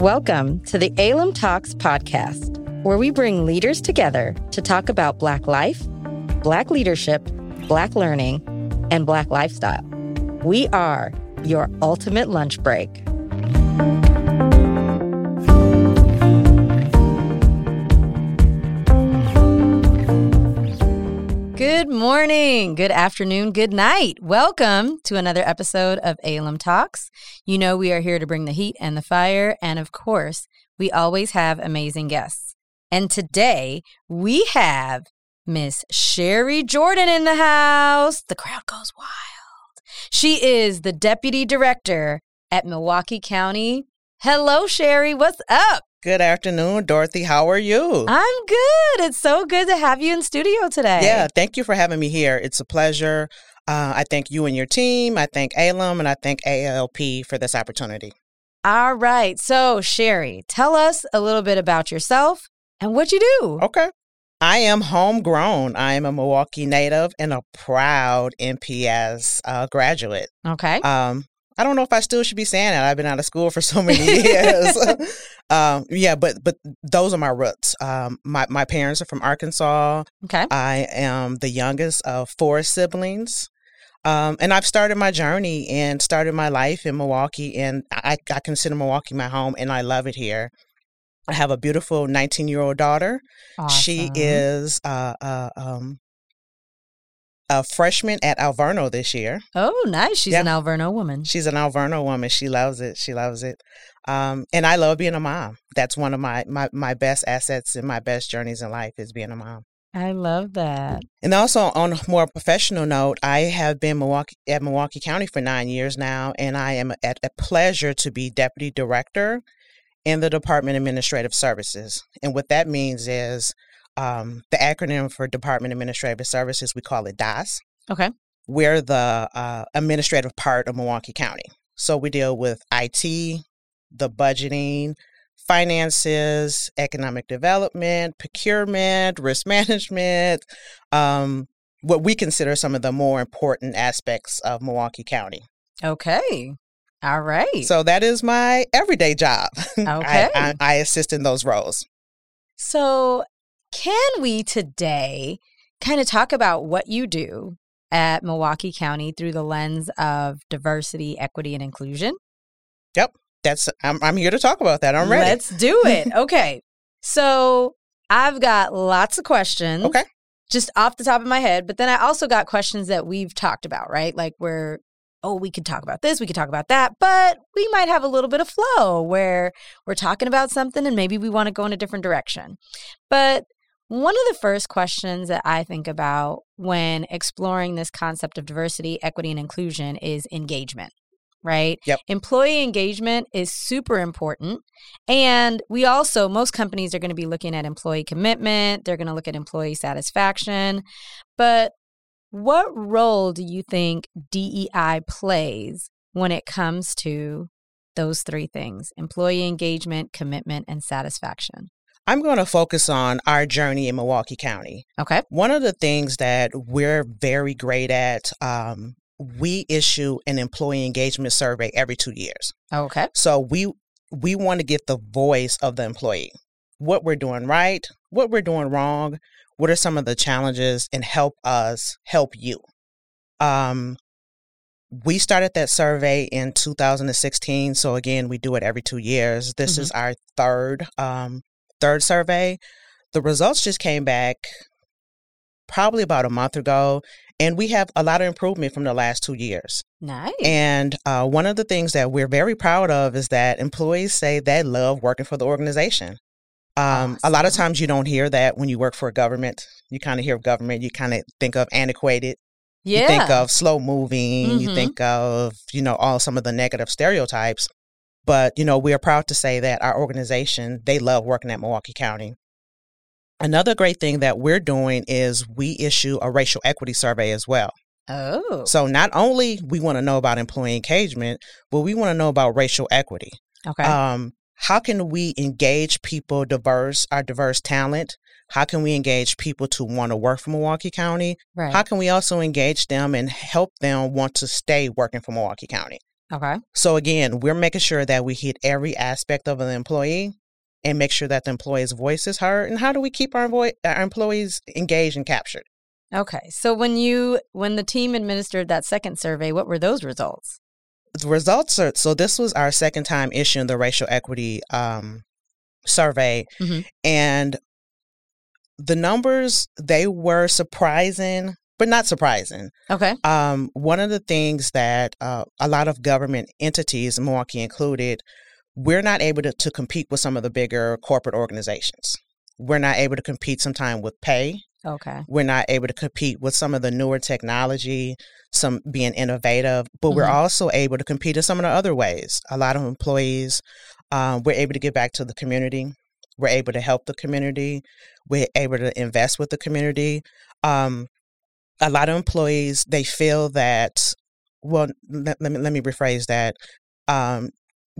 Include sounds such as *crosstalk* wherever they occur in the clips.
Welcome to the Alum Talks podcast, where we bring leaders together to talk about Black life, Black leadership, Black learning, and Black lifestyle. We are your ultimate lunch break. Good morning, good afternoon, good night. Welcome to another episode of Alum Talks. You know, we are here to bring the heat and the fire. And of course, we always have amazing guests. And today we have Miss Sherry Jordan in the house. The crowd goes wild. She is the deputy director at Milwaukee County. Hello, Sherry. What's up? Good afternoon, Dorothy. How are you? I'm good. It's so good to have you in studio today. Yeah, thank you for having me here. It's a pleasure. Uh, I thank you and your team. I thank ALUM and I thank ALP for this opportunity. All right. So, Sherry, tell us a little bit about yourself and what you do. Okay. I am homegrown. I am a Milwaukee native and a proud MPS uh, graduate. Okay. Um, I don't know if I still should be saying that. I've been out of school for so many years. *laughs* *laughs* um, yeah, but but those are my roots. Um, my my parents are from Arkansas. Okay. I am the youngest of four siblings. Um, and I've started my journey and started my life in Milwaukee, and I, I consider Milwaukee my home, and I love it here. I have a beautiful 19 year old daughter. Awesome. She is uh, uh, um, a freshman at Alverno this year. Oh, nice. She's an Alverno woman. She's an Alverno woman. She loves it. She loves it. Um, and I love being a mom. That's one of my, my my best assets and my best journeys in life is being a mom. I love that. And also on a more professional note, I have been Milwaukee at Milwaukee County for nine years now, and I am at a pleasure to be deputy director in the Department of Administrative Services. And what that means is um, the acronym for Department Administrative Services, we call it DAS. Okay. We're the uh, administrative part of Milwaukee County. So we deal with IT, the budgeting, finances, economic development, procurement, risk management, um, what we consider some of the more important aspects of Milwaukee County. Okay. All right. So that is my everyday job. Okay. *laughs* I, I, I assist in those roles. So, can we today kind of talk about what you do at Milwaukee County through the lens of diversity, equity, and inclusion? Yep. That's I'm, I'm here to talk about that. I'm ready. Let's do it. *laughs* Okay. So, I've got lots of questions. Okay. Just off the top of my head, but then I also got questions that we've talked about, right? Like where oh, we could talk about this, we could talk about that, but we might have a little bit of flow where we're talking about something and maybe we want to go in a different direction. But one of the first questions that I think about when exploring this concept of diversity, equity, and inclusion is engagement, right? Yep. Employee engagement is super important. And we also, most companies are going to be looking at employee commitment, they're going to look at employee satisfaction. But what role do you think DEI plays when it comes to those three things employee engagement, commitment, and satisfaction? I'm going to focus on our journey in Milwaukee County. Okay. One of the things that we're very great at, um, we issue an employee engagement survey every two years. Okay. So we we want to get the voice of the employee, what we're doing right, what we're doing wrong, what are some of the challenges, and help us help you. Um, we started that survey in 2016. So again, we do it every two years. This Mhm. is our third um, third survey. The results just came back probably about a month ago, and we have a lot of improvement from the last two years. Nice. And uh, one of the things that we're very proud of is that employees say they love working for the organization. Um, A lot of times you don't hear that when you work for a government. You kind of hear of government, you kind of think of antiquated, yeah. you think of slow moving, you Mhm. think of, you know, all some of the negative stereotypes. But, you know, we are proud to say that our organization, they love working at Milwaukee County. Another great thing that we're doing is we issue a racial equity survey as well. oh. So not only we want to know about employee engagement, but we want to know about racial equity. okay. Um, how can we engage people diverse, our diverse talent? How can we engage people to want to work for Milwaukee County? right. How can we also engage them and help them want to stay working for Milwaukee County? Okay. So again, we're making sure that we hit every aspect of an employee and make sure that the employee's voice is heard. And how do we keep our, vo- our employees engaged and captured? Okay. So when you when the team administered that second survey, what were those results? The results are so this was our second time issuing the racial equity um, survey, Mhm. and the numbers they were surprising, but not surprising. Okay. Um, one of the things that uh, a lot of government entities, Milwaukee included, we're not able to, to compete with some of the bigger corporate organizations. We're not able to compete sometime with pay. Okay. We're not able to compete with some of the newer technology, some being innovative, but we're Mhm. also able to compete in some of the other ways. A lot of employees, um, we're able to give back to the community. We're able to help the community. We're able to invest with the community. Um, a lot of employees they feel that. Well, let, let me let me rephrase that. Um,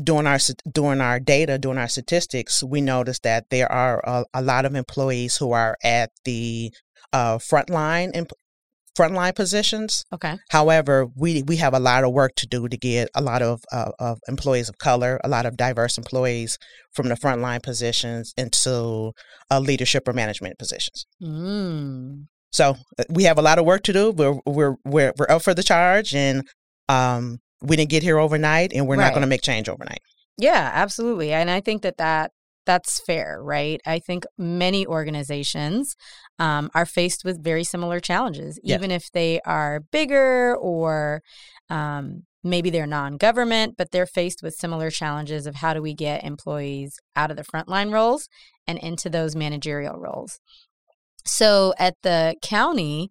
during our during our data, during our statistics, we noticed that there are a, a lot of employees who are at the uh, frontline imp- frontline positions. Okay. However, we we have a lot of work to do to get a lot of uh, of employees of color, a lot of diverse employees from the frontline positions into uh, leadership or management positions. Mm. So uh, we have a lot of work to do. We're we're we're, we're up for the charge, and um, we didn't get here overnight, and we're not going to make change overnight. Yeah, absolutely. And I think that that that's fair, right? I think many organizations um, are faced with very similar challenges, even if they are bigger or um, maybe they're non-government, but they're faced with similar challenges of how do we get employees out of the frontline roles and into those managerial roles. So at the county,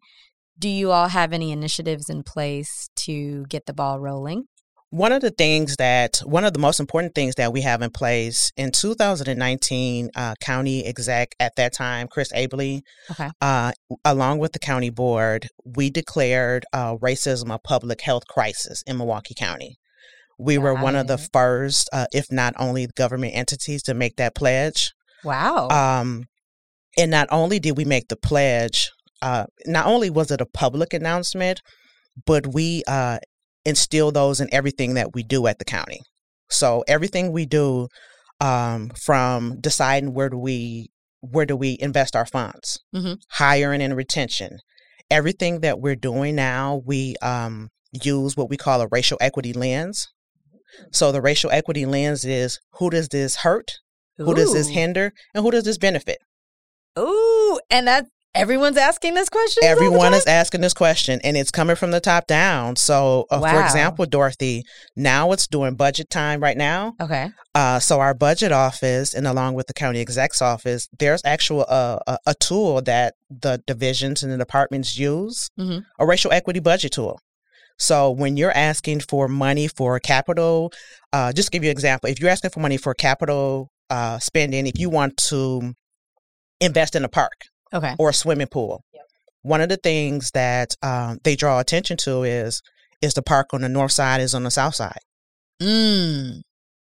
do you all have any initiatives in place to get the ball rolling? One of the things that, one of the most important things that we have in place in 2019, uh, county exec at that time, Chris Abele, Okay. uh, along with the county board, we declared uh, racism a public health crisis in Milwaukee County. We were one of the first, uh, if not only, government entities to make that pledge. Wow. Um, and not only did we make the pledge, uh, not only was it a public announcement, but we uh, instill those in everything that we do at the county. So everything we do, um, from deciding where do we where do we invest our funds, Mhm. hiring and retention, everything that we're doing now, we um, use what we call a racial equity lens. So the racial equity lens is who does this hurt, who does this hinder, and who does this benefit? Ooh, and that everyone's asking this question. Everyone is asking this question, and it's coming from the top down. So, uh, for example, Dorothy, now it's doing budget time right now. Okay. Uh, so, our budget office, and along with the county exec's office, there's actual uh, a, a tool that the divisions and the departments use, Mhm. a racial equity budget tool. So, when you're asking for money for capital, uh, just to give you an example, if you're asking for money for capital uh, spending, if you want to invest in a park Okay. or a swimming pool. One of the things that um, they draw attention to is is the park on the north side is on the south side. Mm.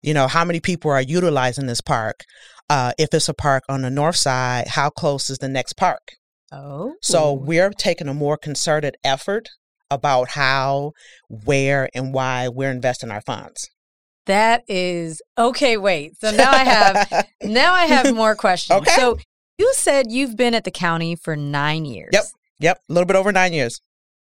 You know how many people are utilizing this park. Uh, if it's a park on the north side, how close is the next park? Oh. So we're taking a more concerted effort about how, where, and why we're investing our funds. that is okay. Wait. So now I have *laughs* now I have more questions. Okay. So you said you've been at the county for nine years. Yep. Yep, a little bit over nine years.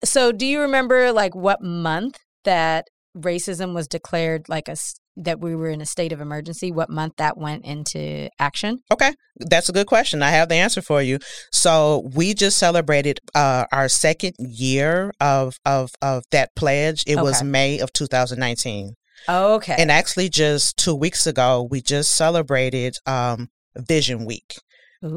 So do you remember like what month that racism was declared like a that we were in a state of emergency? What month that went into action? Okay, that's a good question. I have the answer for you. So we just celebrated uh, our second year of of of that pledge. It was May of 2019, Okay. and actually just two weeks ago we just celebrated um, Vision Week.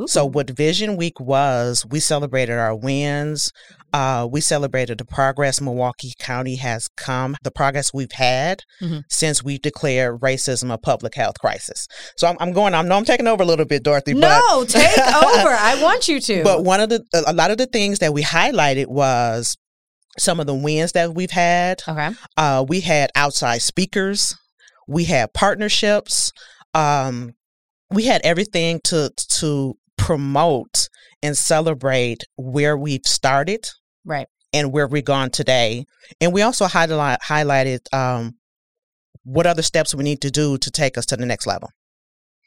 So what Vision Week was, we celebrated our wins. Uh, we celebrated the progress Milwaukee County has come, the progress we've had Mhm. since we've declared racism a public health crisis. So I'm, I'm going. I know I'm taking over a little bit, Dorothy. but No, take over. *laughs* I want you to. but one of the a lot of the things that we highlighted was some of the wins that we've had. okay. Uh, we had outside speakers. We had partnerships. Um, we had everything to to promote and celebrate where we've started Right. and where we're gone today. And we also highlight, highlighted um, what other steps we need to do to take us to the next level.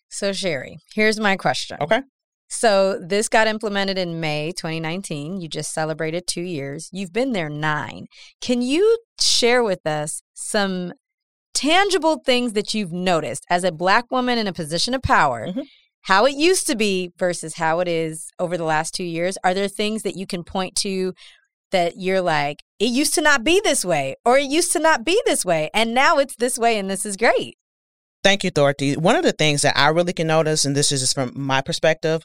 So, Sherry, here's my question. Okay. So, this got implemented in May 2019. You just celebrated two years. You've been there nine. Can you share with us some tangible things that you've noticed as a Black woman in a position of power? Mhm. How it used to be versus how it is over the last two years? Are there things that you can point to that you're like, it used to not be this way, or it used to not be this way, and now it's this way, and this is great? Thank you, Dorothy. One of the things that I really can notice, and this is just from my perspective,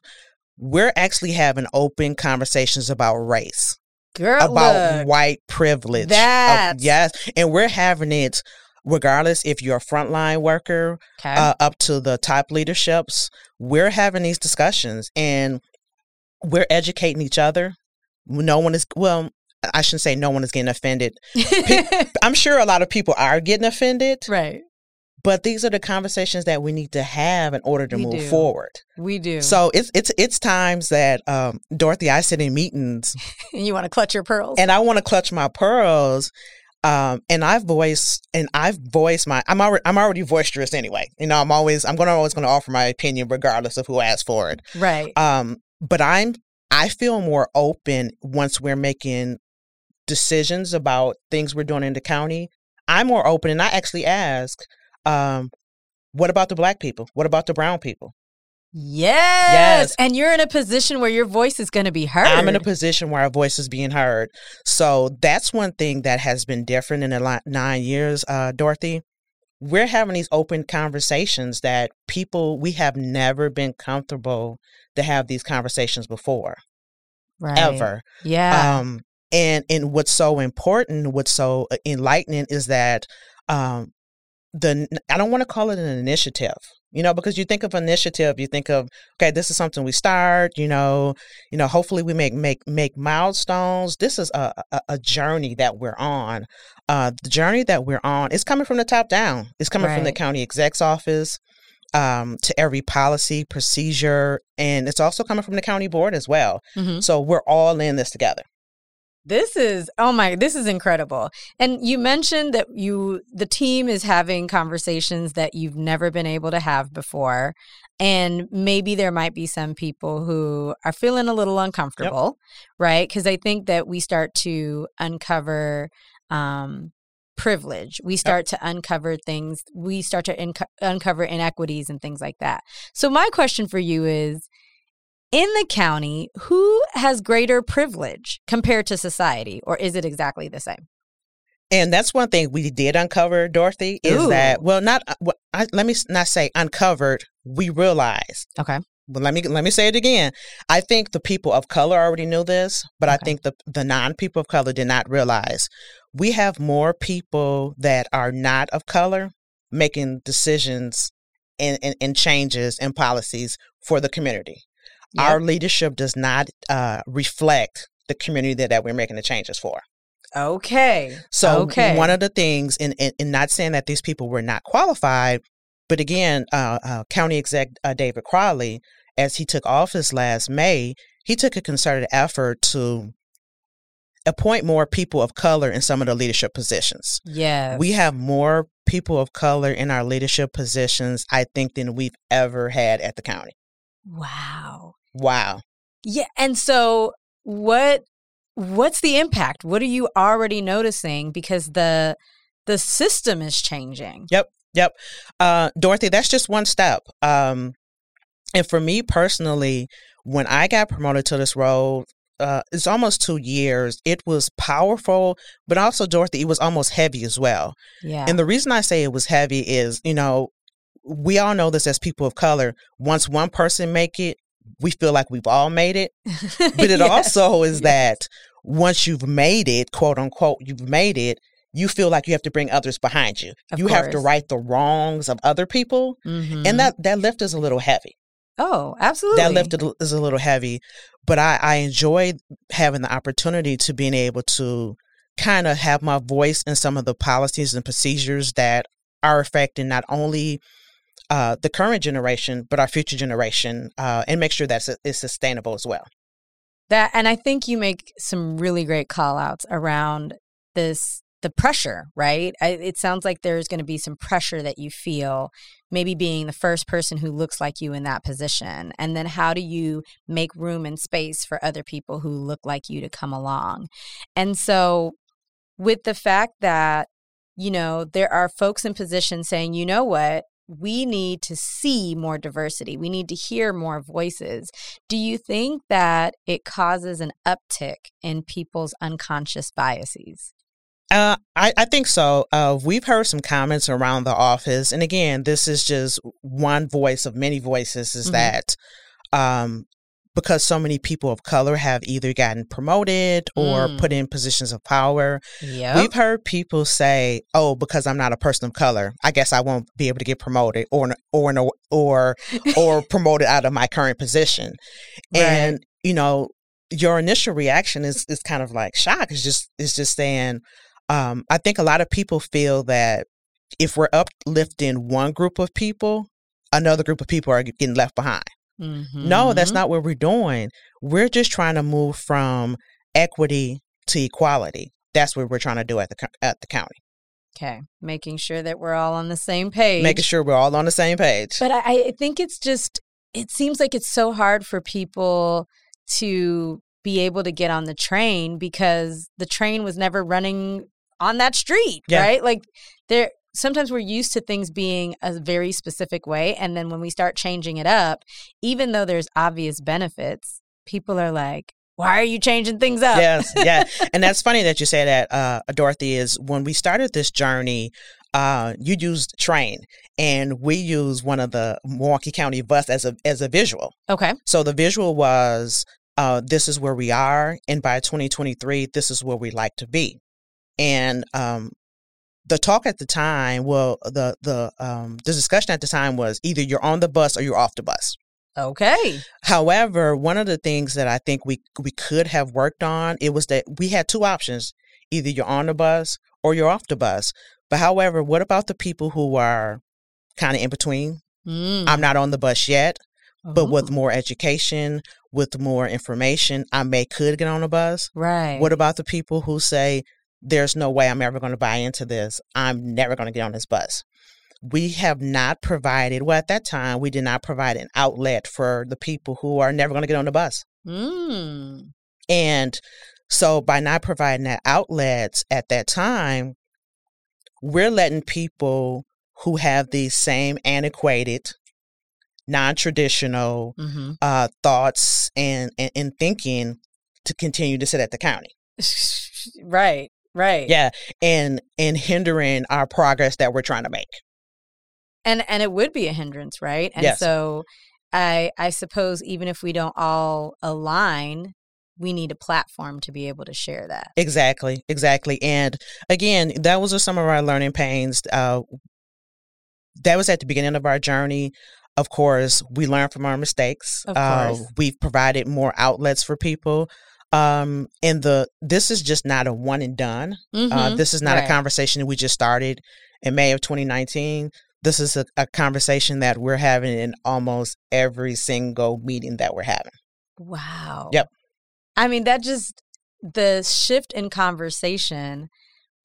we're actually having open conversations about race, Girl, about look, white privilege. That's- yes, and we're having it regardless if you're a frontline worker okay. uh, up to the top leaderships. We're having these discussions and we're educating each other. No one is well. I shouldn't say no one is getting offended. *laughs* I'm sure a lot of people are getting offended, right. but these are the conversations that we need to have in order to We move do. forward. We do. So it's it's it's times that um, Dorothy, I sit in meetings *laughs* and you want to clutch your pearls. and I want to clutch my pearls. Um, and I've voiced and I've voiced my I'm already I'm already boisterous anyway. You know, I'm always I'm gonna always gonna offer my opinion regardless of who asks for it. right. Um, but I'm I feel more open once we're making decisions about things we're doing in the county. I'm more open and I actually ask, um, what about the black people? What about the brown people? Yes. Yes. And you're in a position where your voice is going to be heard. I'm in a position where our voice is being heard. So that's one thing that has been different in the li- nine years, uh, Dorothy. We're having these open conversations that people, we have never been comfortable to have these conversations before, right. ever. Yeah. Um, and and what's so important, what's so uh, enlightening is that um, the I don't want to call it an initiative, you know, because you think of initiative, you think of okay, this is something we start, you know, you know, hopefully we make make make milestones. This is a a, a journey that we're on. Uh, the journey that we're on is coming from the top down. It's coming from the county exec's office um, to every policy procedure, and it's also coming from the county board as well. Mhm. So we're all in this together. This is oh my this is incredible. And you mentioned that you the team is having conversations that you've never been able to have before and maybe there might be some people who are feeling a little uncomfortable, right? Cuz I think that we start to uncover um privilege. We start to uncover things. We start to inco- uncover inequities and things like that. So my question for you is in the county, who has greater privilege compared to society, or is it exactly the same? And that's one thing we did uncover, Dorothy, is that well, not uh, well, I, let me not say uncovered. We realized. Okay. But let me let me say it again. I think the people of color already knew this, but I think the the non people of color did not realize. We have more people that are not of color making decisions and, and, and changes and policies for the community. Our leadership does not uh, reflect the community that, that we're making the changes for. okay. So okay. one of the things, in, and, and not saying that these people were not qualified, but again, uh, uh, County Exec uh, David Crowley, as he took office last May, he took a concerted effort to appoint more people of color in some of the leadership positions. Yeah. We have more people of color in our leadership positions, I think, than we've ever had at the county. wow. Wow. Yeah, and so what what's the impact? What are you already noticing because the the system is changing? Yep. Yep. Uh, Dorothy, that's just one step. Um, and for me personally, when I got promoted to this role, uh, it's almost two years. It was powerful, but also, Dorothy, it was almost heavy as well. Yeah. And the reason I say it was heavy is, you know, we all know this as people of color. Once one person make it, we feel like we've all made it. *laughs* But it also is that once you've made it, quote unquote, you've made it, you feel like you have to bring others behind you. Of you have to right the wrongs of other people. Mhm. And that, that lift is a little heavy. Oh, absolutely. That lift is a little heavy. But I, I enjoy having the opportunity to being able to kind of have my voice in some of the policies and procedures that are affecting not only uh, the current generation, but our future generation, uh, and make sure that it's sustainable as well. That and I think you make some really great call outs around this the pressure, right? I, it sounds like there's going to be some pressure that you feel, maybe being the first person who looks like you in that position. And then how do you make room and space for other people who look like you to come along? And so, with the fact that, you know, there are folks in positions saying, you know what, we need to see more diversity. We need to hear more voices. Do you think that it causes an uptick in people's unconscious biases? Uh, I, I think so. Uh, we've heard some comments around the office, and again, this is just one voice of many voices. Is mm-hmm. that um, because so many people of color have either gotten promoted or mm. put in positions of power. Yep. We've heard people say, "Oh, because I'm not a person of color, I guess I won't be able to get promoted or or or or *laughs* promoted out of my current position." Right. And you know, your initial reaction is is kind of like shock. It's just it's just saying, um, I think a lot of people feel that if we're uplifting one group of people, another group of people are getting left behind. Mm-hmm. No, that's not what we're doing. We're just trying to move from equity to equality. That's what we're trying to do at the at the county. Okay, making sure that we're all on the same page. Making sure we're all on the same page. But I, I think it's just it seems like it's so hard for people to be able to get on the train because the train was never running on that street, yeah. right? Like there sometimes we're used to things being a very specific way and then when we start changing it up, even though there's obvious benefits, people are like why are you changing things up? Yes, yeah. *laughs* and that's funny that you say that, uh, Dorothy, is when we started this journey, uh, you used train and we used one of the Milwaukee County bus as a as a visual. Okay. So the visual was uh, this is where we are, and by 2023, this is where we like to be. And um, the talk at the time, well, the the um, the discussion at the time was either you're on the bus or you're off the bus. Okay. However, one of the things that I think we we could have worked on it was that we had two options: either you're on the bus or you're off the bus. But however, what about the people who are kind of in between? Mm. I'm not on the bus yet, but with oh. more education, with more information, I may could get on the bus. Right. What about the people who say there's no way I'm ever going to buy into this. I'm never going to get on this bus. We have not provided, well, at that time, we did not provide an outlet for the people who are never going to get on the bus. Mm. And so by not providing that outlets at that time, we're letting people who have these same antiquated, non-traditional mm-hmm. uh, thoughts and, and, and thinking to continue to sit at the county. *laughs* right. Right. Yeah. And and hindering our progress that we're trying to make. And and it would be a hindrance, right? And yes. so I I suppose even if we don't all align, we need a platform to be able to share that. Exactly, exactly. And again, that was some of our learning pains. Uh, that was at the beginning of our journey. Of course, we learn from our mistakes. Of course. Uh, we've provided more outlets for people um and the this is just not a one and done. Uh, mm-hmm. uh this is not right. a conversation that we just started in may of 2019 this is a, a, conversation that we're having in almost every single meeting that we're having. Wow. Yep. I mean that just the shift in conversation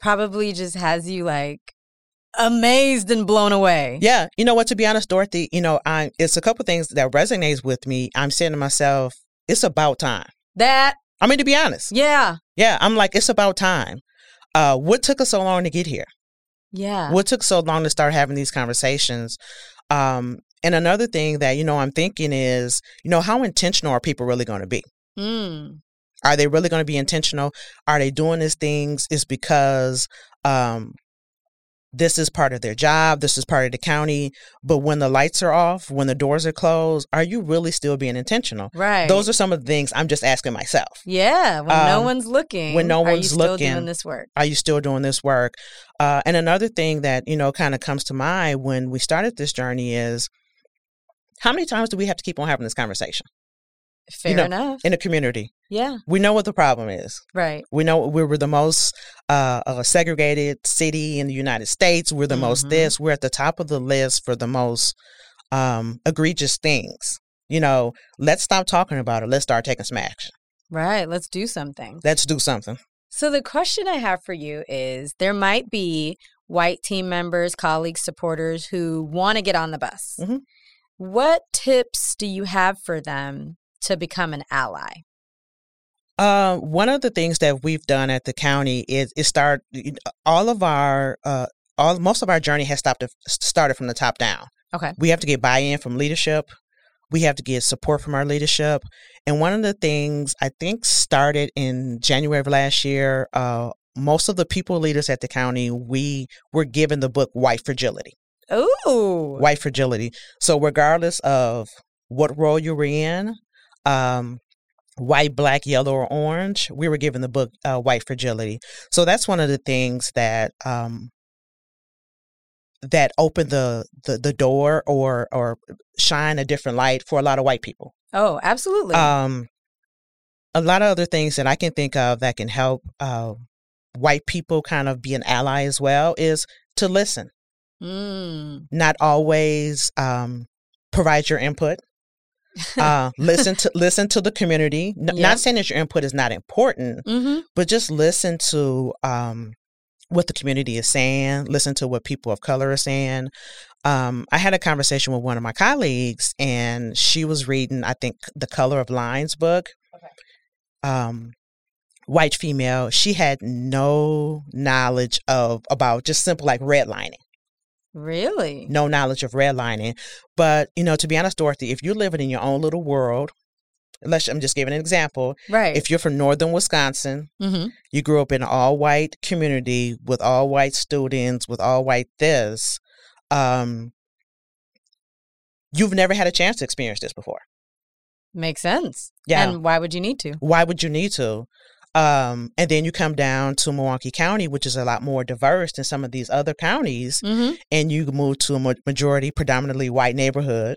probably just has you like amazed and blown away. Yeah. You know what? To be honest dorothy you know i it's a couple things that resonates with me. I'm saying to myself it's about time. That I mean, to be honest. Yeah. Yeah. I'm like, it's about time. Uh, what took us so long to get here? Yeah. What took so long to start having these conversations? Um, and another thing that, you know, I'm thinking is, you know, how intentional are people really going to be? Mm. Are they really going to be intentional? Are they doing these things is because um, this is part of their job, this is part of the county. But when the lights are off, when the doors are closed, are you really still being intentional? Right. Those are some of the things I'm just asking myself. Yeah. When um, no one's looking. When no one's looking. doing this work? Are you still doing this work? Uh, and another thing that, you know, kind of comes to mind when we started this journey is how many times do we have to keep on having this conversation? Fair you know, enough. In a community. Yeah. We know what the problem is. Right. We know we were the most uh, uh, segregated city in the United States. We're the mm-hmm. most this. We're at the top of the list for the most um, egregious things. You know, let's stop talking about it. Let's start taking some action. Right. Let's do something. Let's do something. So the question I have for you is there might be white team members, colleagues, supporters who want to get on the bus. Mhm. What tips do you have for them to become an ally? Uh, one of the things that we've done at the county is is start all of our uh all most of our journey has stopped started from the top down. Okay. We have to get buy-in from leadership. We have to get support from our leadership. And one of the things I think started in January of last year, uh, most of the people leaders at the county, we were given the book White Fragility. Ooh. White Fragility. So regardless of what role you were in, um, white, black, yellow, or orange, we were given the book uh, White Fragility. So that's one of the things that um, that opened the, the the door or or shine a different light for a lot of white people. Oh, absolutely. Um, a lot of other things that I can think of that can help uh, white people kind of be an ally as well is to listen, mm. not always um, provide your input. Uh, *laughs* listen to listen to the community. N- Yep. Not saying that your input is not important, hmm but just listen to um, what the community is saying. Listen to what people of color are saying. Um, I had a conversation with one of my colleagues, and she was reading, I think, the Color of Lines book. Okay. Um, white female. She had no knowledge of about just simple like redlining. Really? No knowledge of redlining. But you know, to be honest, Dorothy, if you're living in your own little world, let's I'm just giving an example. Right. If you're from northern Wisconsin, hmm you grew up in an all white community with all white students, with all white this, um, you've never had a chance to experience this before. Makes sense. Yeah. And why would you need to? Why would you need to? Um, and then you come down to Milwaukee County, which is a lot more diverse than some of these other counties, hmm and you move to a majority, predominantly white neighborhood.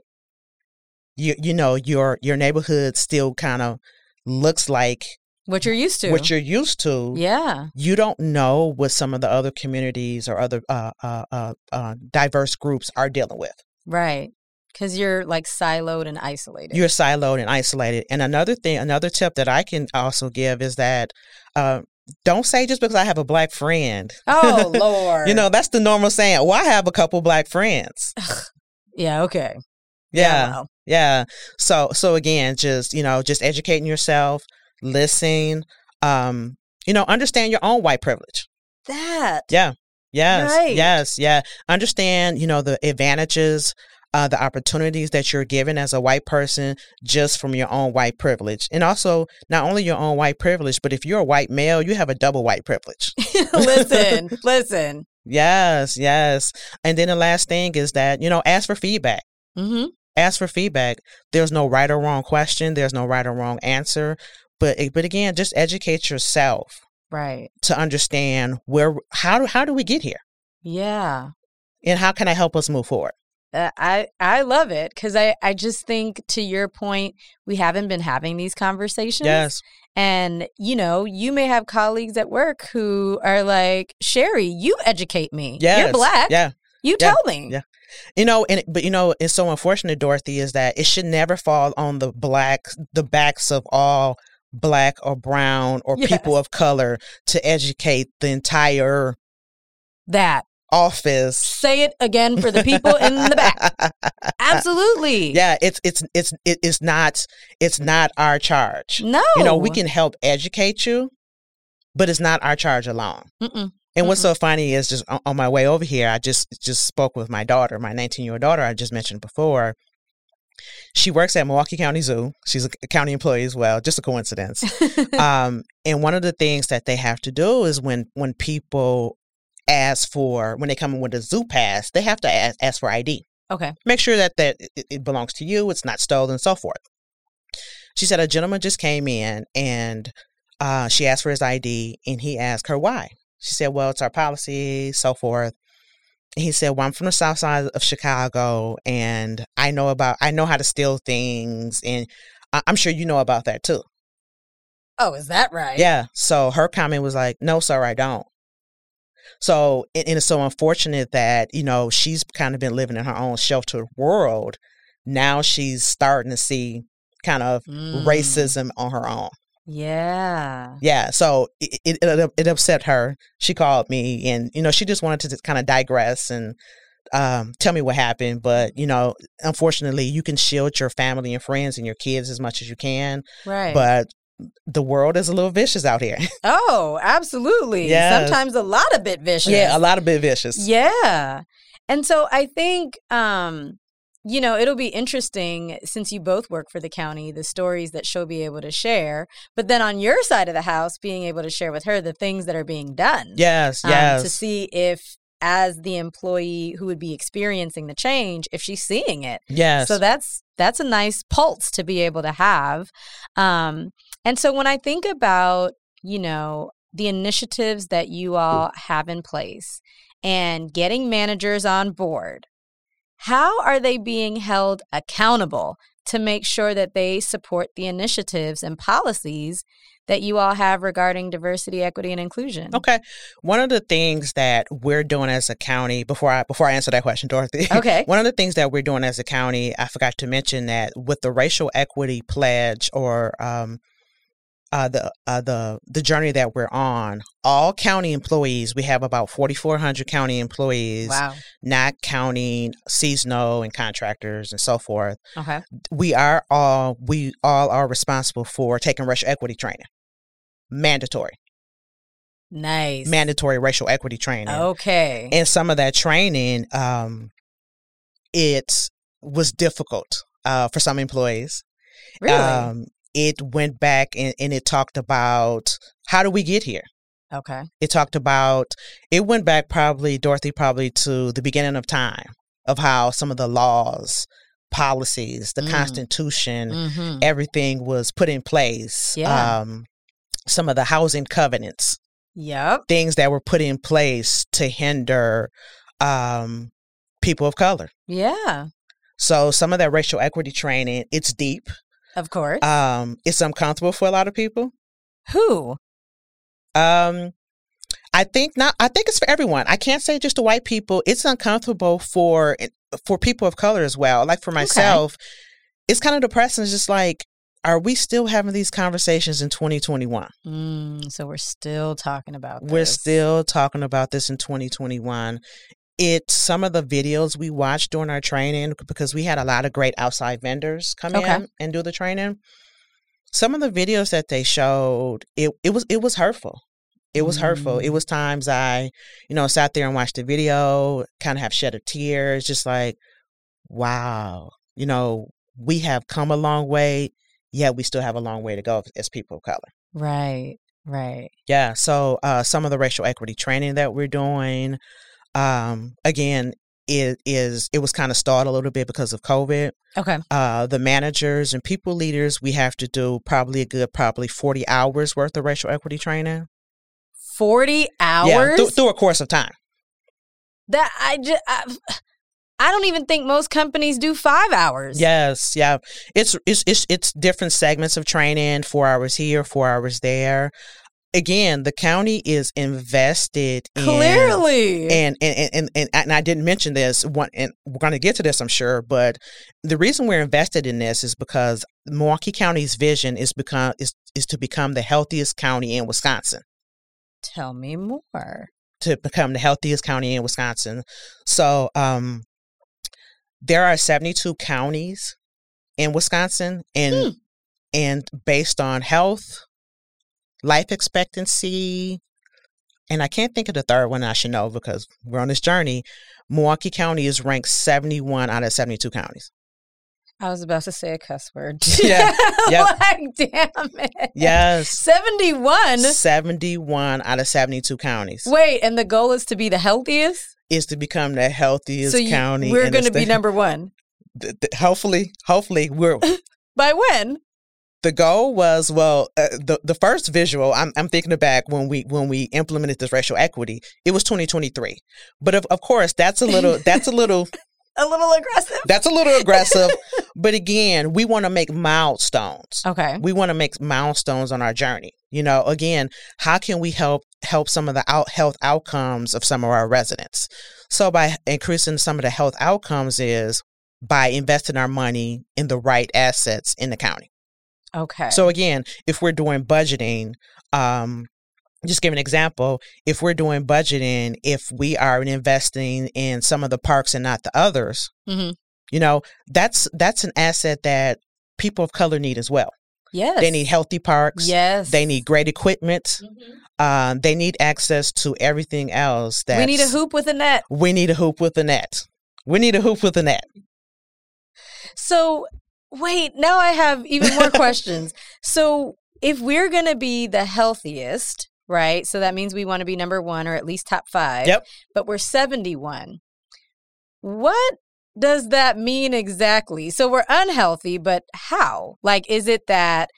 You you know your your neighborhood still kind of looks like What you're used to. what you're used to. yeah. you don't know what some of the other communities or other uh, uh, uh, uh, diverse groups are dealing with. Right. Because you're like siloed and isolated. You're siloed and isolated. And another thing, another tip that I can also give is that uh, don't say just because I have a black friend. oh, *laughs* Lord. You know, that's the normal saying. Well, I have a couple black friends. Yeah, okay. Yeah. well. Yeah. So so again, just, you know, just educating yourself, listen, um, you know, understand your own white privilege. That. Yeah. Yes. Right. Yes. Yeah. Understand, you know, the advantages, uh, the opportunities that you're given as a white person just from your own white privilege. And also, not only your own white privilege, but if you're a white male, you have a double white privilege. *laughs* listen, *laughs* listen. Yes. Yes. And then the last thing is that, you know, ask for feedback. Mm-hmm. Ask for feedback. There's no right or wrong question, there's no right or wrong answer. But, but again, just educate yourself Right. to understand where, how do, how do we get here? Yeah. And how can I help us move forward? Uh, I I love it because I I just think to your point we haven't been having these conversations. Yes. And you know you may have colleagues at work who are like Sherry, you educate me. Yes. You're black. Yeah. You Yeah. tell me. Yeah. You know, and but you know, it's so unfortunate, Dorothy, is that it should never fall on the black the backs of all black or brown or Yes. people of color to educate the entire That office. say it again for the people in the back. *laughs* Absolutely. yeah, it's it's it's it is not it's not our charge. No. You know, we can help educate you, but it's not our charge alone. Mm-mm. And what's so funny is just on, my way over here, I just just spoke with my daughter, my 19 year old daughter. I just mentioned before. She works at Milwaukee County Zoo. She's a a county employee as well. Just a coincidence. *laughs* um, and one of the things that they have to do is when when people ask for when they come in with a zoo pass, they have to ask, ask for ID. okay. Make sure that that it, it belongs to you. It's not stolen, and so forth. She said a gentleman just came in and uh, she asked for his ID, and he asked her why. She said, "Well, it's our policy, so forth." And he said, "Well, I'm from the South Side of Chicago, and I know about I know how to steal things, and I'm sure you know about that too." Oh, is that right? Yeah. So her comment was like, "No, sir, I don't." So and, and it's so unfortunate that you know she's kind of been living in her own sheltered world. Now she's starting to see kind of Mm. racism on her own. Yeah. Yeah, so it, it it it upset her. She called me, and you know, she just wanted to kind of digress and um, tell me what happened. But you know, unfortunately, you can shield your family and friends and your kids as much as you can, Right. but the world is a little vicious out here. *laughs* oh, absolutely. Yes. Sometimes a lot of bit vicious. yeah, a lot of bit vicious. Yeah. And so I think um you know, it'll be interesting since you both work for the county, the stories that she'll be able to share. But then on your side of the house, being able to share with her the things that are being done. Yes, um, yes. To see if, as the employee who would be experiencing the change, if she's seeing it. yes. So that's that's a nice pulse to be able to have. Um, and so when I think about, you know, the initiatives that you all have in place and getting managers on board, how are they being held accountable to make sure that they support the initiatives and policies that you all have regarding diversity, equity, and inclusion? Okay. One of the things that we're doing as a county before I before I answer that question, Dorothy. *laughs* Okay. One of the things that we're doing as a county, I forgot to mention that with the racial equity pledge or um uh, the uh, the the journey that we're on, all county employees, we have about forty four hundred county employees, Wow. not counting seasonal and contractors and so forth. Okay. We are all we all are responsible for taking racial equity training, mandatory Nice. mandatory racial equity training. Okay. And some of that training, um, it was difficult uh, for some employees. really? Um, it went back and, and it talked about how do we get here? okay. It talked about, it went back probably, Dorothy, probably to the beginning of time of how some of the laws, policies, the Mm. Constitution, Mm-hmm. everything was put in place. Yeah. Um, some of the housing covenants Yep. things that were put in place to hinder um, people of color. Yeah. So some of that racial equity training, it's deep. Of course. Um, it's uncomfortable for a lot of people. Who? Um, I think not. I think it's for everyone. I can't say just the white people. It's uncomfortable for for people of color as well. Like for myself, it's kind of depressing. It's just like, are we still having these conversations in 2021? Mm, so we're still talking about We're still talking about this in 2021. It some of the videos we watched during our training because we had a lot of great outside vendors come Okay. in and do the training. Some of the videos that they showed, it it was it was hurtful. It was hurtful. It Mm. was times I, you know, sat there and watched the video, kind of have shed a tear. It's just like, wow, you know, we have come a long way, yet we still have a long way to go as people of color. Right. Right. Yeah. So uh, some of the racial equity training that we're doing, um, again, it is it was kind of stalled a little bit because of COVID. Okay. Uh, the managers and people leaders, we have to do probably a good probably forty hours worth of racial equity training. Forty hours. Yeah, through, through a course of time. that I just. I, *sighs* I don't even think most companies do five hours. Yes, yeah. It's it's it's it's different segments of training. Four hours here, four hours there. Again, the county is invested in Clearly. and and and and, and I didn't mention this one, and we're going to get to this, I'm sure. But the reason we're invested in this is because Milwaukee County's vision is become is is to become the healthiest county in Wisconsin. Tell me more. To become the healthiest county in Wisconsin, so um, there are 72 counties in Wisconsin, and Hmm. and based on health, life expectancy, and I can't think of the third one I should know because we're on this journey. Milwaukee County is ranked 71 out of 72 counties. I was about to say a cuss word. *laughs* Yeah. Yep. like, damn it. Yes. 71. 71 out of 72 counties Wait, and the goal is to be the healthiest? is to become the healthiest so you, county. we're going to be number one. *laughs* Th- th- hopefully, hopefully, we're *laughs* By when? The goal was well uh, the the first visual I'm I'm thinking back when we when we implemented this racial equity it was 2023 but of, of course that's a little *laughs* that's a little A little aggressive. that's a little aggressive. *laughs* But again we want to make milestones. Okay. we want to make milestones on our journey. You know again how can we help help some of the out health outcomes of some of our residents? So by increasing some of the health outcomes is by investing our money in the right assets in the county Okay. So again, if we're doing budgeting, um, just give an example. If we're doing budgeting, if we are investing in some of the parks and not the others, Mhm. you know, that's that's an asset that people of color need as well. yes. They need healthy parks. Yes. They need great equipment. Mhm. Um, they need access to everything else. That We need a hoop with a net. We need a hoop with a net. We need a hoop with a net. So, wait, now I have even more *laughs* questions. So, if we're going to be the healthiest, right? So that means we want to be number 1 or at least top 5. Yep. But we're 71. What does that mean exactly? So we're unhealthy, but how? Like is it that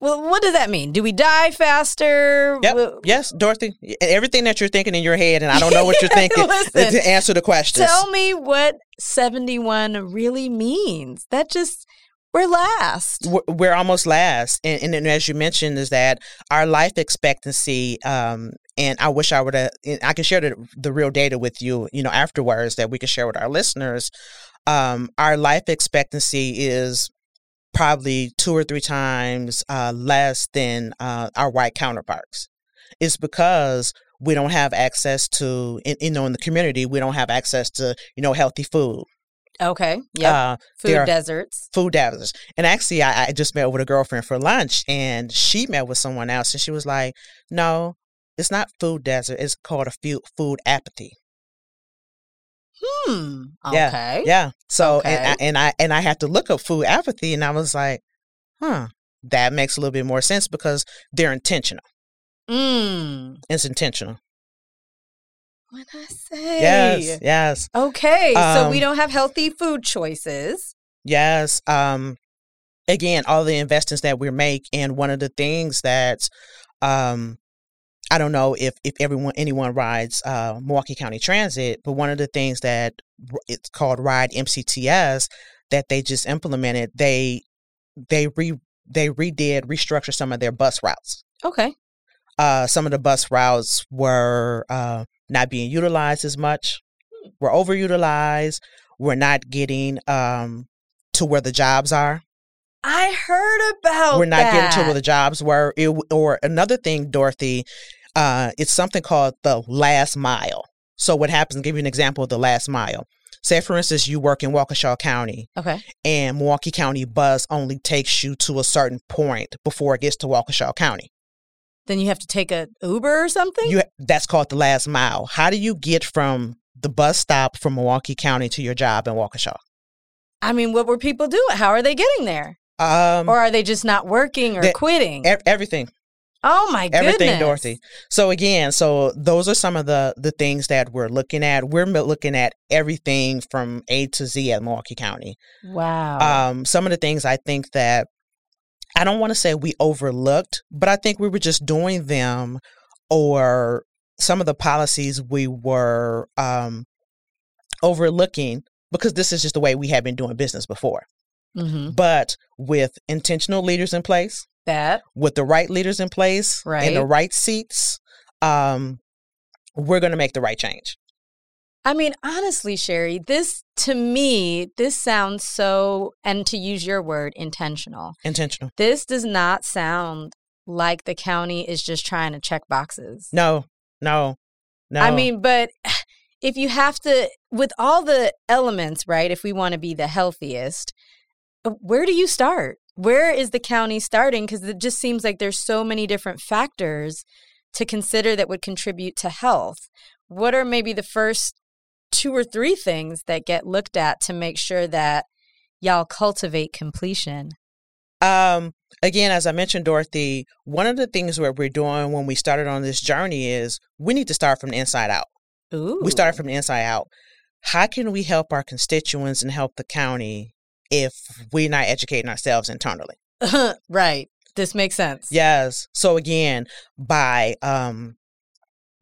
well, what does that mean? Do we die faster? Yep. Yes, Dorothy. Everything that you're thinking in your head, and I don't know what you're *laughs* thinking uh, Listen. to answer the questions. Tell me what 71 really means. That just we're last. We're- We're almost last, and, and then as you mentioned, is that our life expectancy. Um, and I wish I would have. I can share the the real data with you. You know, afterwards that we can share with our listeners. Um, our life expectancy is probably two or three times uh, less than uh, our white counterparts. It's because we don't have access to, in, you know, in the community, we don't have access to, you know, healthy food. Okay. Yeah. Uh, Food deserts. food deserts. And actually, I, I just met with a girlfriend for lunch, and she met with someone else, and she was like, "No, it's not food desert. It's called a food food apartheid." Hmm. Yeah, Okay. Yeah. So and I, and I and I had to look up food apartheid, and I was like, "Huh, that makes a little bit more sense because they're intentional. Mm. It's intentional." What I say? Yes. Yes. Okay. so we Um, don't have healthy food choices. Yes. Um again, all the investments that we make and one of the things that um I don't know if if everyone anyone rides uh Milwaukee County Transit, but one of the things that it's called Ride MCTS that they just implemented, they they re they redid restructure some of their bus routes. Okay. Uh some of the bus routes were uh not being utilized as much. We're overutilized. We're not getting um to where the jobs are. I heard about We're not getting to where the jobs were. It, or another thing, Dorothy, uh, it's something called the last mile. So what happens? I'll give you an example of the last mile. Say, for instance, you work in Waukesha County, Okay. and Milwaukee County bus only takes you to a certain point before it gets to Waukesha County. Then you have to take a Uber or something? You that's called the last mile. How do you get from the bus stop from Milwaukee County to your job in Waukesha? I mean, what were people doing? How are they getting there? Um, Or are they just not working or quitting? e- everything. oh my goodness. everything dorothy so again so those are some of the the things that we're looking at we're looking at everything from a to z at milwaukee county Wow. um some of the things i think that i don't want to say we overlooked but i think we were just doing them or some of the policies we were um overlooking because this is just the way we have been doing business before hmm but with intentional leaders in place That. with the right leaders in place in the Right. right seats, um, we're going to make the right change. I mean, honestly, Sherry, this to me, this sounds so, and to use your word, intentional. Intentional. This does not sound like the county is just trying to check boxes. No, no, no. I mean, but *sighs* if you have to, with all the elements, right? If we want to be the healthiest, uh, where do you start? Where is the county starting? Because it just seems like there's so many different factors to consider that would contribute to health. What are maybe the first two or three things that get looked at to make sure that y'all cultivate completion? um, again, as I mentioned, Dorothy, one of the things that we're doing when we started on this journey is we need to start from the inside out. Ooh. We started from the inside out. How can we help our constituents and help the county if we're not educating ourselves internally? *laughs* right. This makes sense. Yes. So again, by um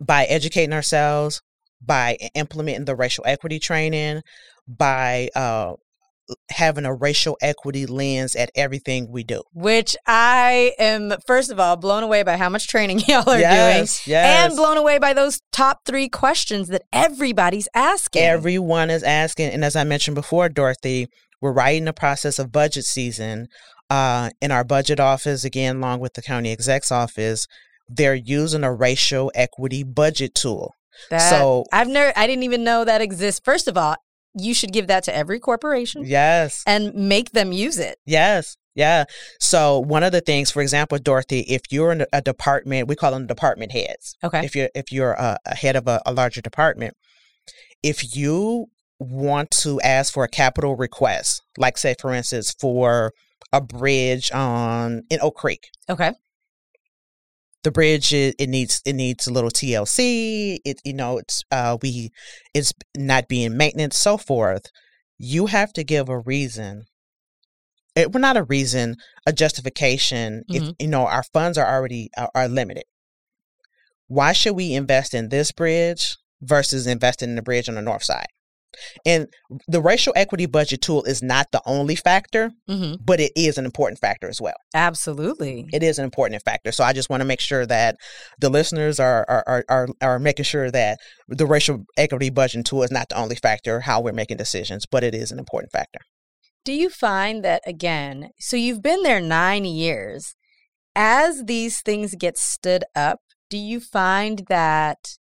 by educating ourselves, by implementing the racial equity training, by uh having a racial equity lens at everything we do. Which I am, first of all, blown away by how much training *laughs* y'all are doing. yes, yes. And blown away by those top three questions that everybody's asking. Everyone is asking, and as I mentioned before, Dorothy, we're right in the process of budget season. uh, in our budget office, again, along with the county exec's office, they're using a racial equity budget tool. That, so I've never, I didn't even know that exists. First of all, you should give that to every corporation. Yes. And make them use it. Yes. Yeah. So one of the things, for example, Dorothy, if you're in a department, we call them department heads. Okay. If you're if you're a, a head of a, a larger department, if you want to ask for a capital request, like say for instance for a bridge on in Oak Creek. Okay. The bridge it, it needs it needs a little TLC. It you know it's uh we it's not being maintenance so forth. You have to give a reason it, well, not a reason, a justification. Mhm. If you know our funds are already are limited, why should we invest in this bridge versus investing in the bridge on the north side? And the racial equity budget tool is not the only factor, hmm but it is an important factor as well. Absolutely. It is an important factor. So I just want to make sure that the listeners are are, are are are making sure that the racial equity budget tool is not the only factor how we're making decisions, but it is an important factor. Do you find that again? So you've been there nine years. As these things get stood up, do you find that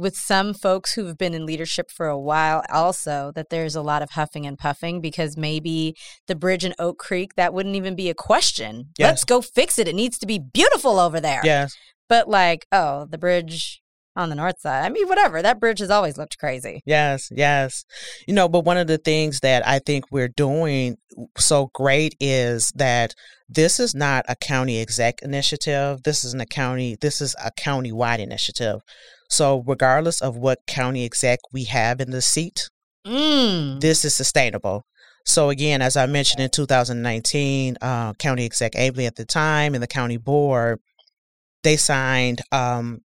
with some folks who've been in leadership for a while also that there's a lot of huffing and puffing because maybe the bridge in Oak Creek that wouldn't even be a question. Yes. Let's go fix it. It needs to be beautiful over there. Yes. But like, oh, the bridge on the north side. I mean, whatever. That bridge has always looked crazy. Yes, yes. You know, but one of the things that I think we're doing so great is that this is not a county exec initiative. This isn't a county this is a county wide initiative. So regardless of what county exec we have in the seat, Mm. this is sustainable. So again, as I mentioned in 2019, uh, County Exec Abele at the time and the county board, they signed um,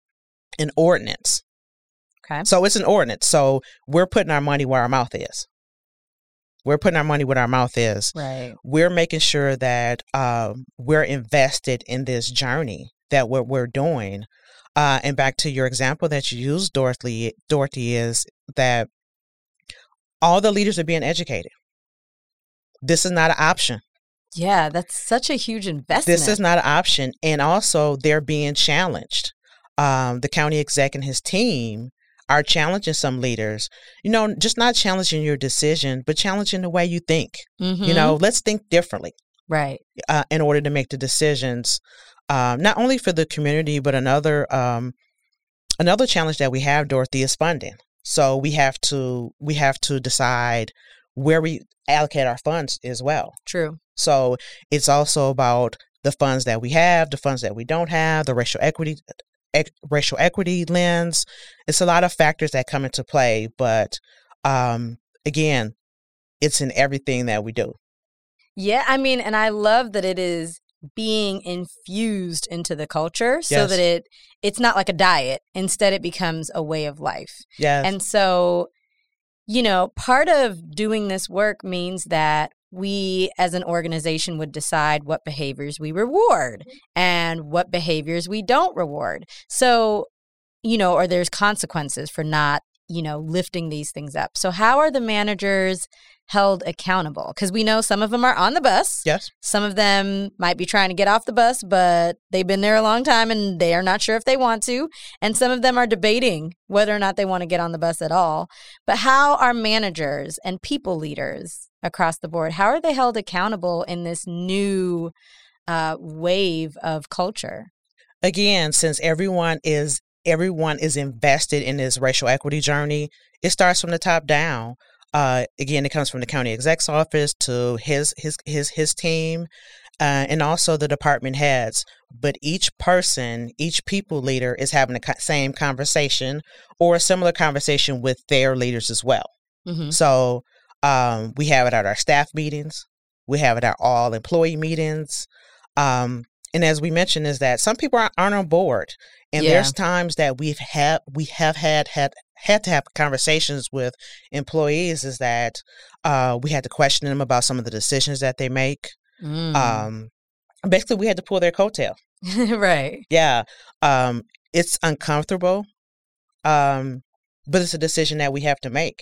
an ordinance Okay. so it's an ordinance. So we're putting our money where our mouth is. We're putting our money where our mouth is. Right. We're making sure that um, we're invested in this journey that what we're doing. Uh, and back to your example that you used, Dorothy, Dorothy, is that all the leaders are being educated. This is not an option. Yeah, that's such a huge investment. This is not an option. And also, they're being challenged. Um, the county exec and his team are challenging some leaders, you know, just not challenging your decision, but challenging the way you think. You Mhm. know, let's think differently right. uh, in order to make the decisions, um, not only for the community, but another um, another challenge that we have, Dorothy, is funding. So we have to we have to decide where we allocate our funds as well. True. So it's also about the funds that we have, the funds that we don't have, the racial equity ec- racial equity lens. It's a lot of factors that come into play, but um, again, it's in everything that we do. Yeah, I mean, and I love that it is being infused into the culture so Yes. that it it's not like a diet. Instead it becomes a way of life. Yes. And so, you know, part of doing this work means that we as an organization would decide what behaviors we reward mm-hmm. and what behaviors we don't reward. So, you know, or there's consequences for not, you know, lifting these things up. So, how are the managers held accountable? Because we know some of them are on the bus. yes. Some of them might be trying to get off the bus, but they've been there a long time and they are not sure if they want to. And some of them are debating whether or not they want to get on the bus at all. But how are managers and people leaders across the board, how are they held accountable in this new uh, wave of culture? Again, since everyone is everyone is invested in this racial equity journey, it starts from the top down. Uh, again, it comes from the county exec's office to his his his his team, uh, and also the department heads. But each person, each people leader, is having the same conversation or a similar conversation with their leaders as well. Mm-hmm. So um, we have it at our staff meetings. We have it at all employee meetings. Um, and as we mentioned, is that some people aren't, aren't on board, and Yeah. there's times that we've had we have had had had to have conversations with employees. Is that uh, we had to question them about some of the decisions that they make. Mm. Um, basically, we had to pull their coattail. *laughs* right. Yeah, um, it's uncomfortable, um, but it's a decision that we have to make.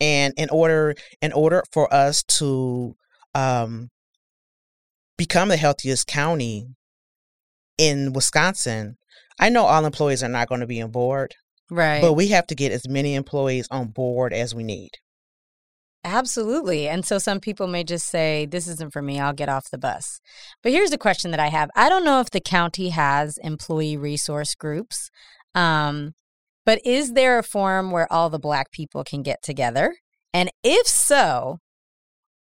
And in order, in order for us to um, become the healthiest county in Wisconsin, I know all employees are not going to be on board, Right. but we have to get as many employees on board as we need. Absolutely. And so some people may just say, this isn't for me, I'll get off the bus. But here's the question that I have I don't know if the county has employee resource groups, um, but is there a forum where all the Black people can get together? And if so,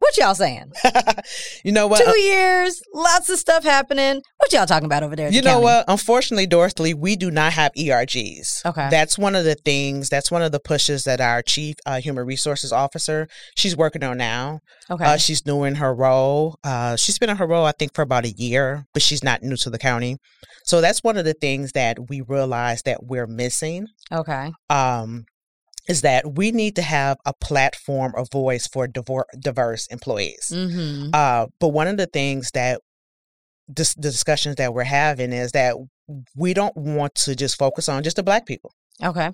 what y'all saying? *laughs* you know what? Two years, lots of stuff happening. What y'all talking about over there? You the know county? what? Unfortunately, Dorothy, we do not have ERGs. Okay. That's one of the things, that's one of the pushes that our chief uh, human resources officer, she's working on now. Okay. Uh, she's doing her role. Uh, she's been in her role, I think, for about a year, but she's not new to the county. So that's one of the things that we realize that we're missing. okay. Um, is that we need to have a platform, a voice for divor- diverse employees. Mm-hmm. Uh, but one of the things that dis- the discussions that we're having is that we don't want to just focus on just the black people. Okay.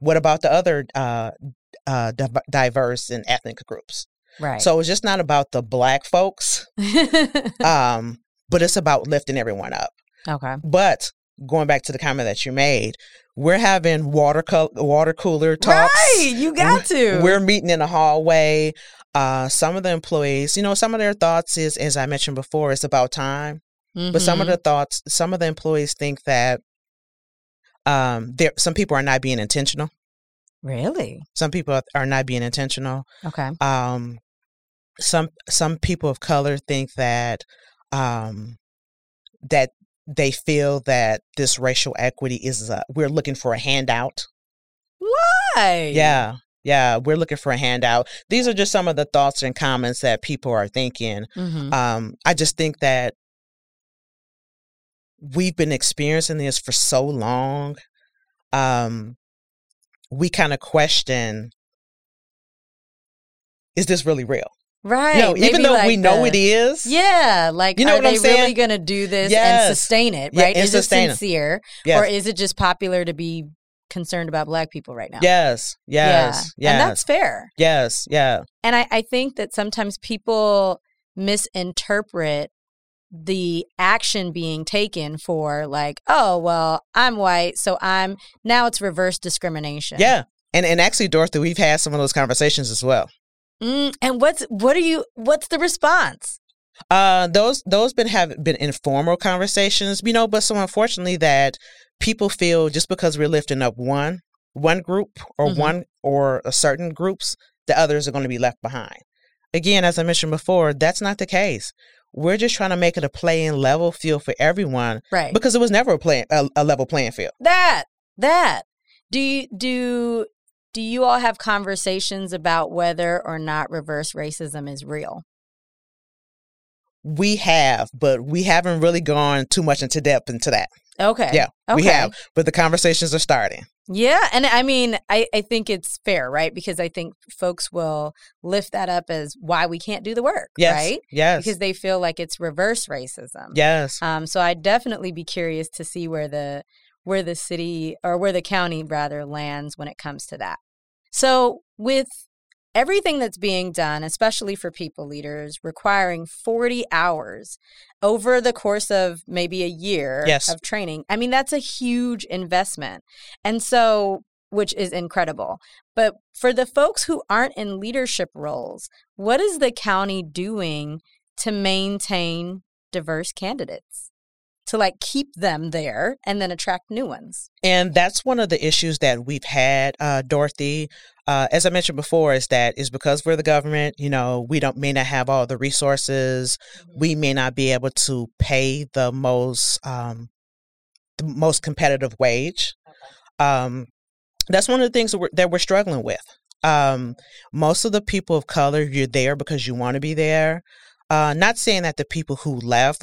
What about the other uh, uh, div- diverse and ethnic groups? Right. So it's just not about the black folks, *laughs* um, but it's about lifting everyone up. okay. But going back to the comment that you made, we're having water col- water cooler talks. Right. You got to. We're meeting in a hallway. Uh, some of the employees, you know, some of their thoughts is, as I mentioned before, it's about time. But some of Mhm. the thoughts, some of the employees think that um, there, some people are not being intentional. really Some people are not being intentional. okay. Um, some some people of color think that um, that they feel that this racial equity is a, we're looking for a handout. Why? Yeah, yeah, we're looking for a handout. These are just some of the thoughts and comments that people are thinking. Mm-hmm. Um, I just think that we've been experiencing this for so long. Um, we kind of question: Is this really real? Right. You know, even though like we know it is. Yeah, like You know are what I'm they really going to do this Yes. and sustain it? Yeah, Right? and is it. sincere, Yes. or is it just popular to be concerned about Black people right now? yes. Yes. yeah. Yes. and that's fair. yes. Yeah. And I, I think that sometimes people misinterpret the action being taken for like, oh well, I'm white, so I'm now it's reverse discrimination. Yeah. And and actually, Dorothy, we've had some of those conversations as well. Mm, and what's what are you? What's the response? Uh, those those been have been informal conversations, you know, but so unfortunately that people feel just because we're lifting up one one group or Mhm. one or a certain groups, the others are going to be left behind. Again, as I mentioned before, that's not the case. We're just trying to make it a playing level field for everyone Right. because it was never a play a, a level playing field. that that do you do do you all have conversations about whether or not reverse racism is real? We have, but we haven't really gone too much into depth into that. Okay. Yeah, we have, but the conversations are starting. Yeah, and I mean, I, I think it's fair, right? Because I think folks will lift that up as why we can't do the work, Yes, right? yes, Because they feel like it's reverse racism. yes. Um, so I'd definitely be curious to see where the where the city or where the county rather lands when it comes to that. So with everything that's being done, especially for people leaders, requiring 40 hours over the course of maybe a year Yes. of training. I mean, that's a huge investment. And so which is incredible. But for the folks who aren't in leadership roles, what is the county doing to maintain diverse candidates? To like keep them there and then attract new ones. And that's one of the issues that we've had, uh, Dorothy. Uh, as I mentioned before, is that is because we're the government. You know, we don't may not have all the resources. We may not be able to pay the most um, the most competitive wage. Um, that's one of the things that we're, that we're struggling with. Um, most of the people of color, you're there because you want to be there. Uh, not saying that the people who left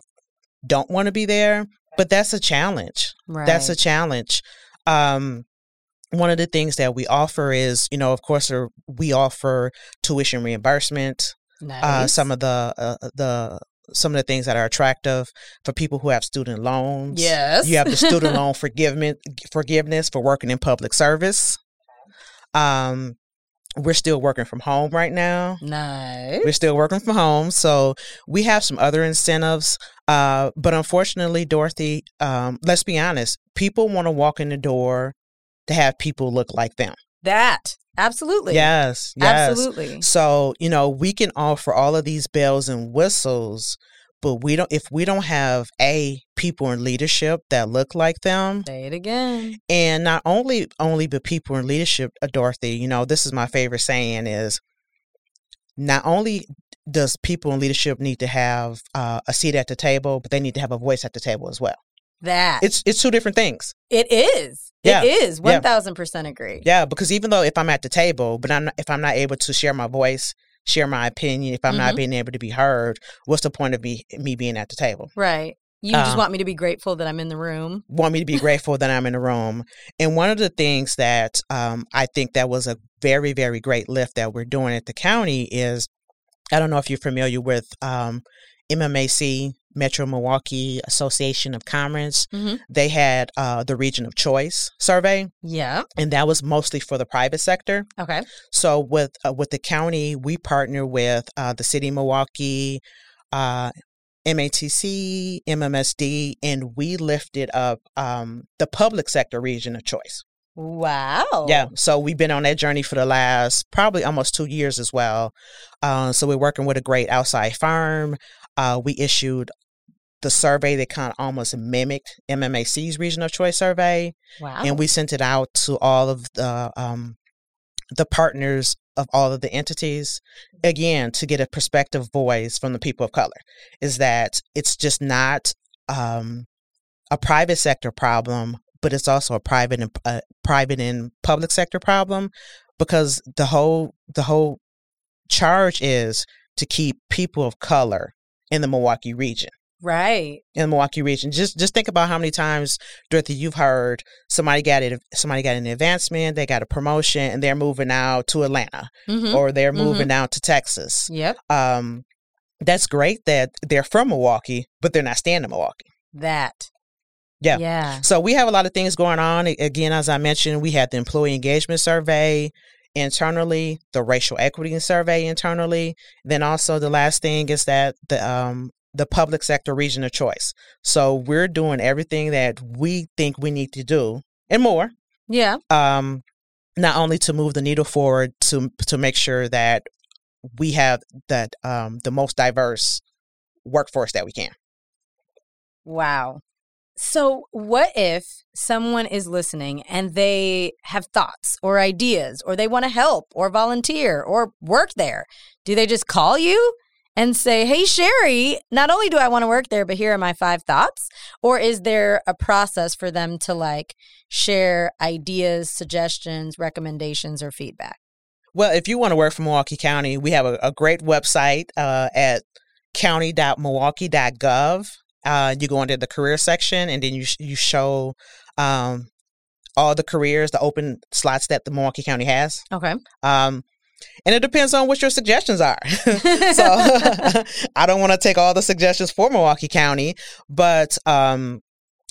don't want to be there, but that's a challenge. Right. That's a challenge. Um, one of the things that we offer is, you know, of course, uh, we offer tuition reimbursement. nice. Uh, some of the uh, the some of the things that are attractive for people who have student loans. Yes. you have the student *laughs* loan forgiveness forgiveness for working in public service. Um, we're still working from home right now. Nice. We're still working from home, so we have some other incentives. Uh, but unfortunately, Dorothy, um, let's be honest, people want to walk in the door to have people look like them. That absolutely. Yes, yes. Absolutely. So you know, we can offer all of these bells and whistles, but we don't. If we don't have a people in leadership that look like them, Say it again. and not only only but people in leadership, uh, Dorothy. You know, this is my favorite saying is not only does people in leadership need to have uh, a seat at the table, but they need to have a voice at the table as well. That It's it's two different things. it is. Yeah. It is. Yeah. One thousand percent agree. Yeah, because even though if I'm at the table, but I'm not, if I'm not able to share my voice, share my opinion, if I'm not Mhm. being able to be heard, what's the point of me me being at the table? Right. You just Uh, want me to be grateful that I'm in the room. Want me to be grateful that I'm in the room. And one of the things that um, I think that was a very very great lift that we're doing at the county is, I don't know if you're familiar with um, MMAC Metro Milwaukee Association of Commerce. Mhm. They had uh, the Region of Choice survey, Yeah. and that was mostly for the private sector. Okay. So with uh, with the county, we partner with uh, the city of Milwaukee, uh, MATC, MMSD, and we lifted up um, the public sector region of choice. Wow. Yeah, so we've been on that journey for the last probably almost two years as well. Uh, so we're working with a great outside firm. Uh, we issued the survey that kind of almost mimicked MMAC's regional choice survey Wow. and we sent it out to all of the um, the partners of all of the entities again to get a perspective voice from the people of color is that it's just not um, a private sector problem but it's also a private and uh, private and public sector problem because the whole the whole charge is to keep people of color in the Milwaukee region right. in the Milwaukee region. Just just think about how many times, Dorothy, you've heard somebody got it, somebody got an advancement, they got a promotion, and they're moving out to Atlanta Mm-hmm. or they're moving out to Texas. Yep. Um, that's great that they're from Milwaukee, but they're not staying in Milwaukee. That. Yeah. Yeah. So we have a lot of things going on. Again, as I mentioned, we had the employee engagement survey internally, the racial equity survey internally. Then also the last thing is that the um the public sector region of choice. So we're doing everything that we think we need to do and more. Yeah. Um not only to move the needle forward to to make sure that we have that um the most diverse workforce that we can. Wow. So, what if someone is listening and they have thoughts or ideas or they want to help or volunteer or work there? Do they just call you and say, Hey, Sherry, not only do I want to work there, but here are my five thoughts? Or is there a process for them to like share ideas, suggestions, recommendations, or feedback? Well, if you want to work for Milwaukee County, we have a, a great website uh, at county.milwaukee.gov. Uh, you go into the career section, and then you you show um, all the careers, the open slots that the Milwaukee County has. Okay. Um, and it depends on what your suggestions are. *laughs* so *laughs* *laughs* I don't want to take all the suggestions for Milwaukee County, but um,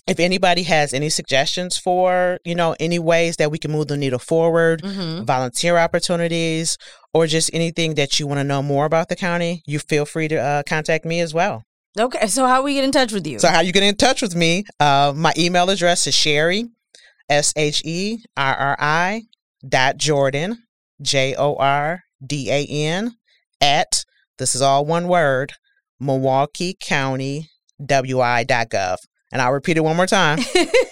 if anybody has any suggestions for you know any ways that we can move the needle forward, hmm volunteer opportunities, or just anything that you want to know more about the county, you feel free to uh, contact me as well. Okay. So, how we get in touch with you? So, how you get in touch with me? Uh, my email address is Sherry, S H E R R I dot Jordan, J O R D A N, at this is all one word, Milwaukee County WI dot gov. And I'll repeat it one more time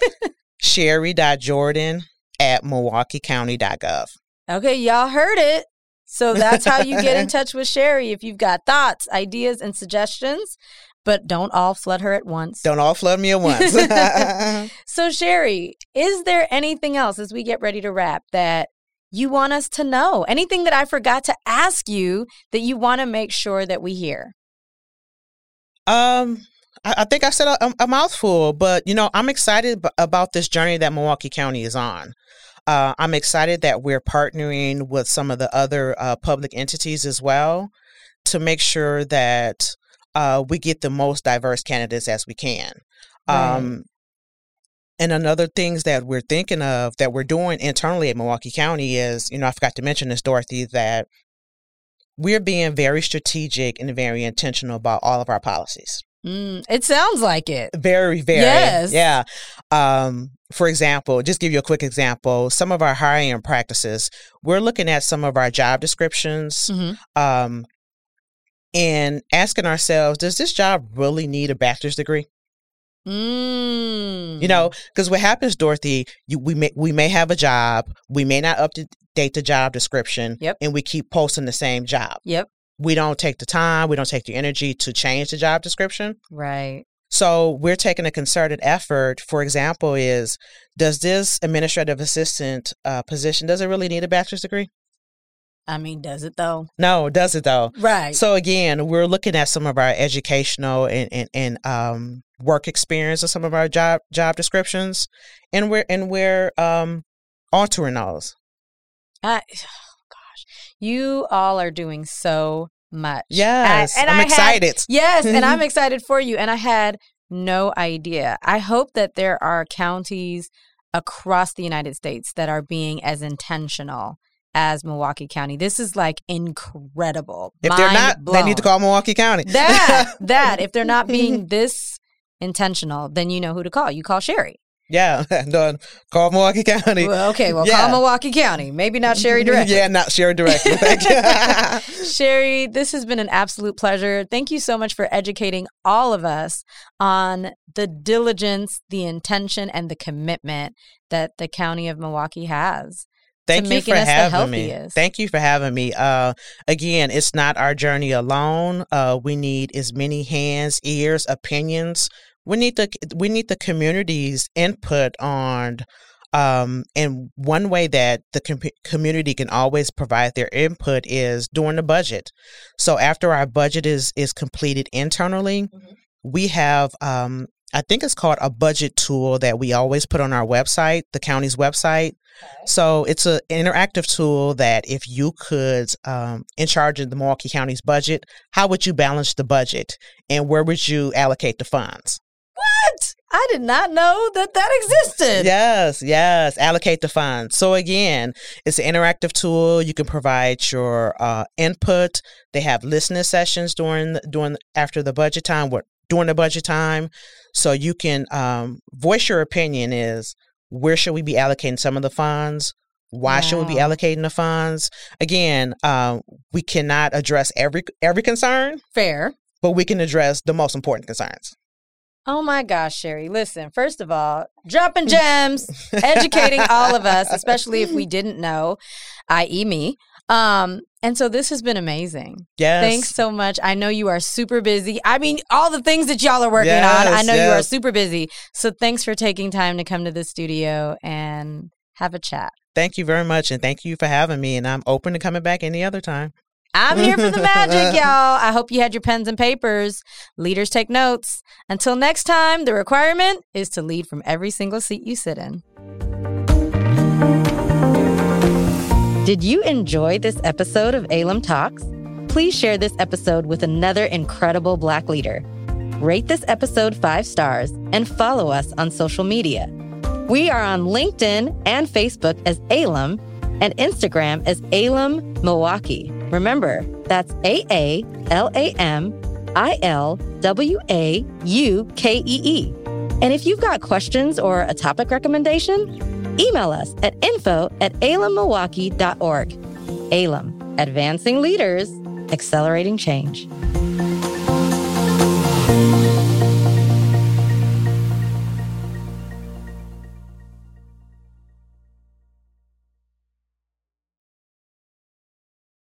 *laughs* Sherry dot Jordan at Milwaukee County dot gov. Okay, y'all heard it. So that's how you get in *laughs* touch with Sherry if you've got thoughts, ideas, and suggestions. But don't all flood her at once. Don't all flood me at *laughs* once. So, Sherry, is there anything else as we get ready to wrap that you want us to know? Anything that I forgot to ask you that you want to make sure that we hear? Um, I, I think I said a, a mouthful, but you know, I'm excited b- about this journey that Milwaukee County is on. Uh, I'm excited that we're partnering with some of the other uh, public entities as well to make sure that uh, we get the most diverse candidates as we can. Right. Um, and another things that we're thinking of that we're doing internally at Milwaukee County is, you know, I forgot to mention this, Dorothy, that we're being very strategic and very intentional about all of our policies. Mm, it sounds like it. Very, very. Yes. Yeah. Um, for example, just give you a quick example. Some of our hiring practices, we're looking at some of our job descriptions Mhm. um, and asking ourselves, does this job really need a bachelor's degree? Mm. You know, because what happens, Dorothy, you, we may we may have a job, we may not update the job description, Yep. and we keep posting the same job. Yep. We don't take the time, we don't take the energy to change the job description. Right. So we're taking a concerted effort. For example, is does this administrative assistant uh, position does it really need a bachelor's degree? I mean, does it though? No, does it though? Right. So again, we're looking at some of our educational and, and, and um, work experience of some of our job job descriptions, and we're and we're um, altering those. I, oh *sighs* gosh, you all are doing so much. Yes, I- and I'm I had- excited. yes, and I'm *laughs* excited for you. And I had no idea. I hope that there are counties across the United States that are being as intentional as Milwaukee County. This is like incredible. if they're not, Mind they need to call Milwaukee County. that. That if they're not being *laughs* this intentional, then you know who to call. You call Sherry. yeah, *laughs* done. Call Milwaukee County. Well, okay, well, Yeah. call Milwaukee County. Maybe not Sherry *laughs* directly. yeah, not Sherry directly. *laughs* Sherry, this has been an absolute pleasure. Thank you so much for educating all of us on the diligence, the intention, and the commitment that the county of Milwaukee has. Thank you for having me. Thank you for having me. Uh, again, it's not our journey alone. Uh, we need as many hands, ears, opinions. We need the we need the community's input on. Um, and one way that the com- community can always provide their input is during the budget. So after our budget is is completed internally, we have um, I think it's called a budget tool that we always put on our website, the county's website. So it's an interactive tool that if you could, um, in charge of the Milwaukee County's budget, how would you balance the budget and where would you allocate the funds? What? I did not know that that existed. Yes, yes, allocate the funds. So again, it's an interactive tool. You can provide your uh, input. They have listening sessions during the, during after the budget time. What during the budget time, so you can um, voice your opinion. Is where should we be allocating some of the funds? Why should we be allocating the funds? Again, um, we cannot address every every concern, Fair. but we can address the most important concerns. Oh my gosh, Sherry. Listen, first of all, dropping gems, *laughs* educating all of us, especially if we didn't know, i.e., me. Um, and so this has been amazing. Yes. Thanks so much. I know you are super busy. I mean, all the things that y'all are working on, I Yes, know you are super busy. So thanks for taking time to come to the studio and have a chat. Thank you very much, and thank you for having me. And I'm open to coming back any other time. I'm here for the *laughs* magic, y'all. I hope you had your pens and papers. Leaders take notes. Until next time, the requirement is to lead from every single seat you sit in. Did you enjoy this episode of Alum Talks? Please share this episode with another incredible Black leader. Rate this episode five stars and follow us on social media. We are on LinkedIn and Facebook as Alum and Instagram as Alum Milwaukee. Remember, that's A A L A M I L W A U K E E. And if you've got questions or a topic recommendation, email us at info at alummilwaukee.org. Alum, advancing leaders, accelerating change.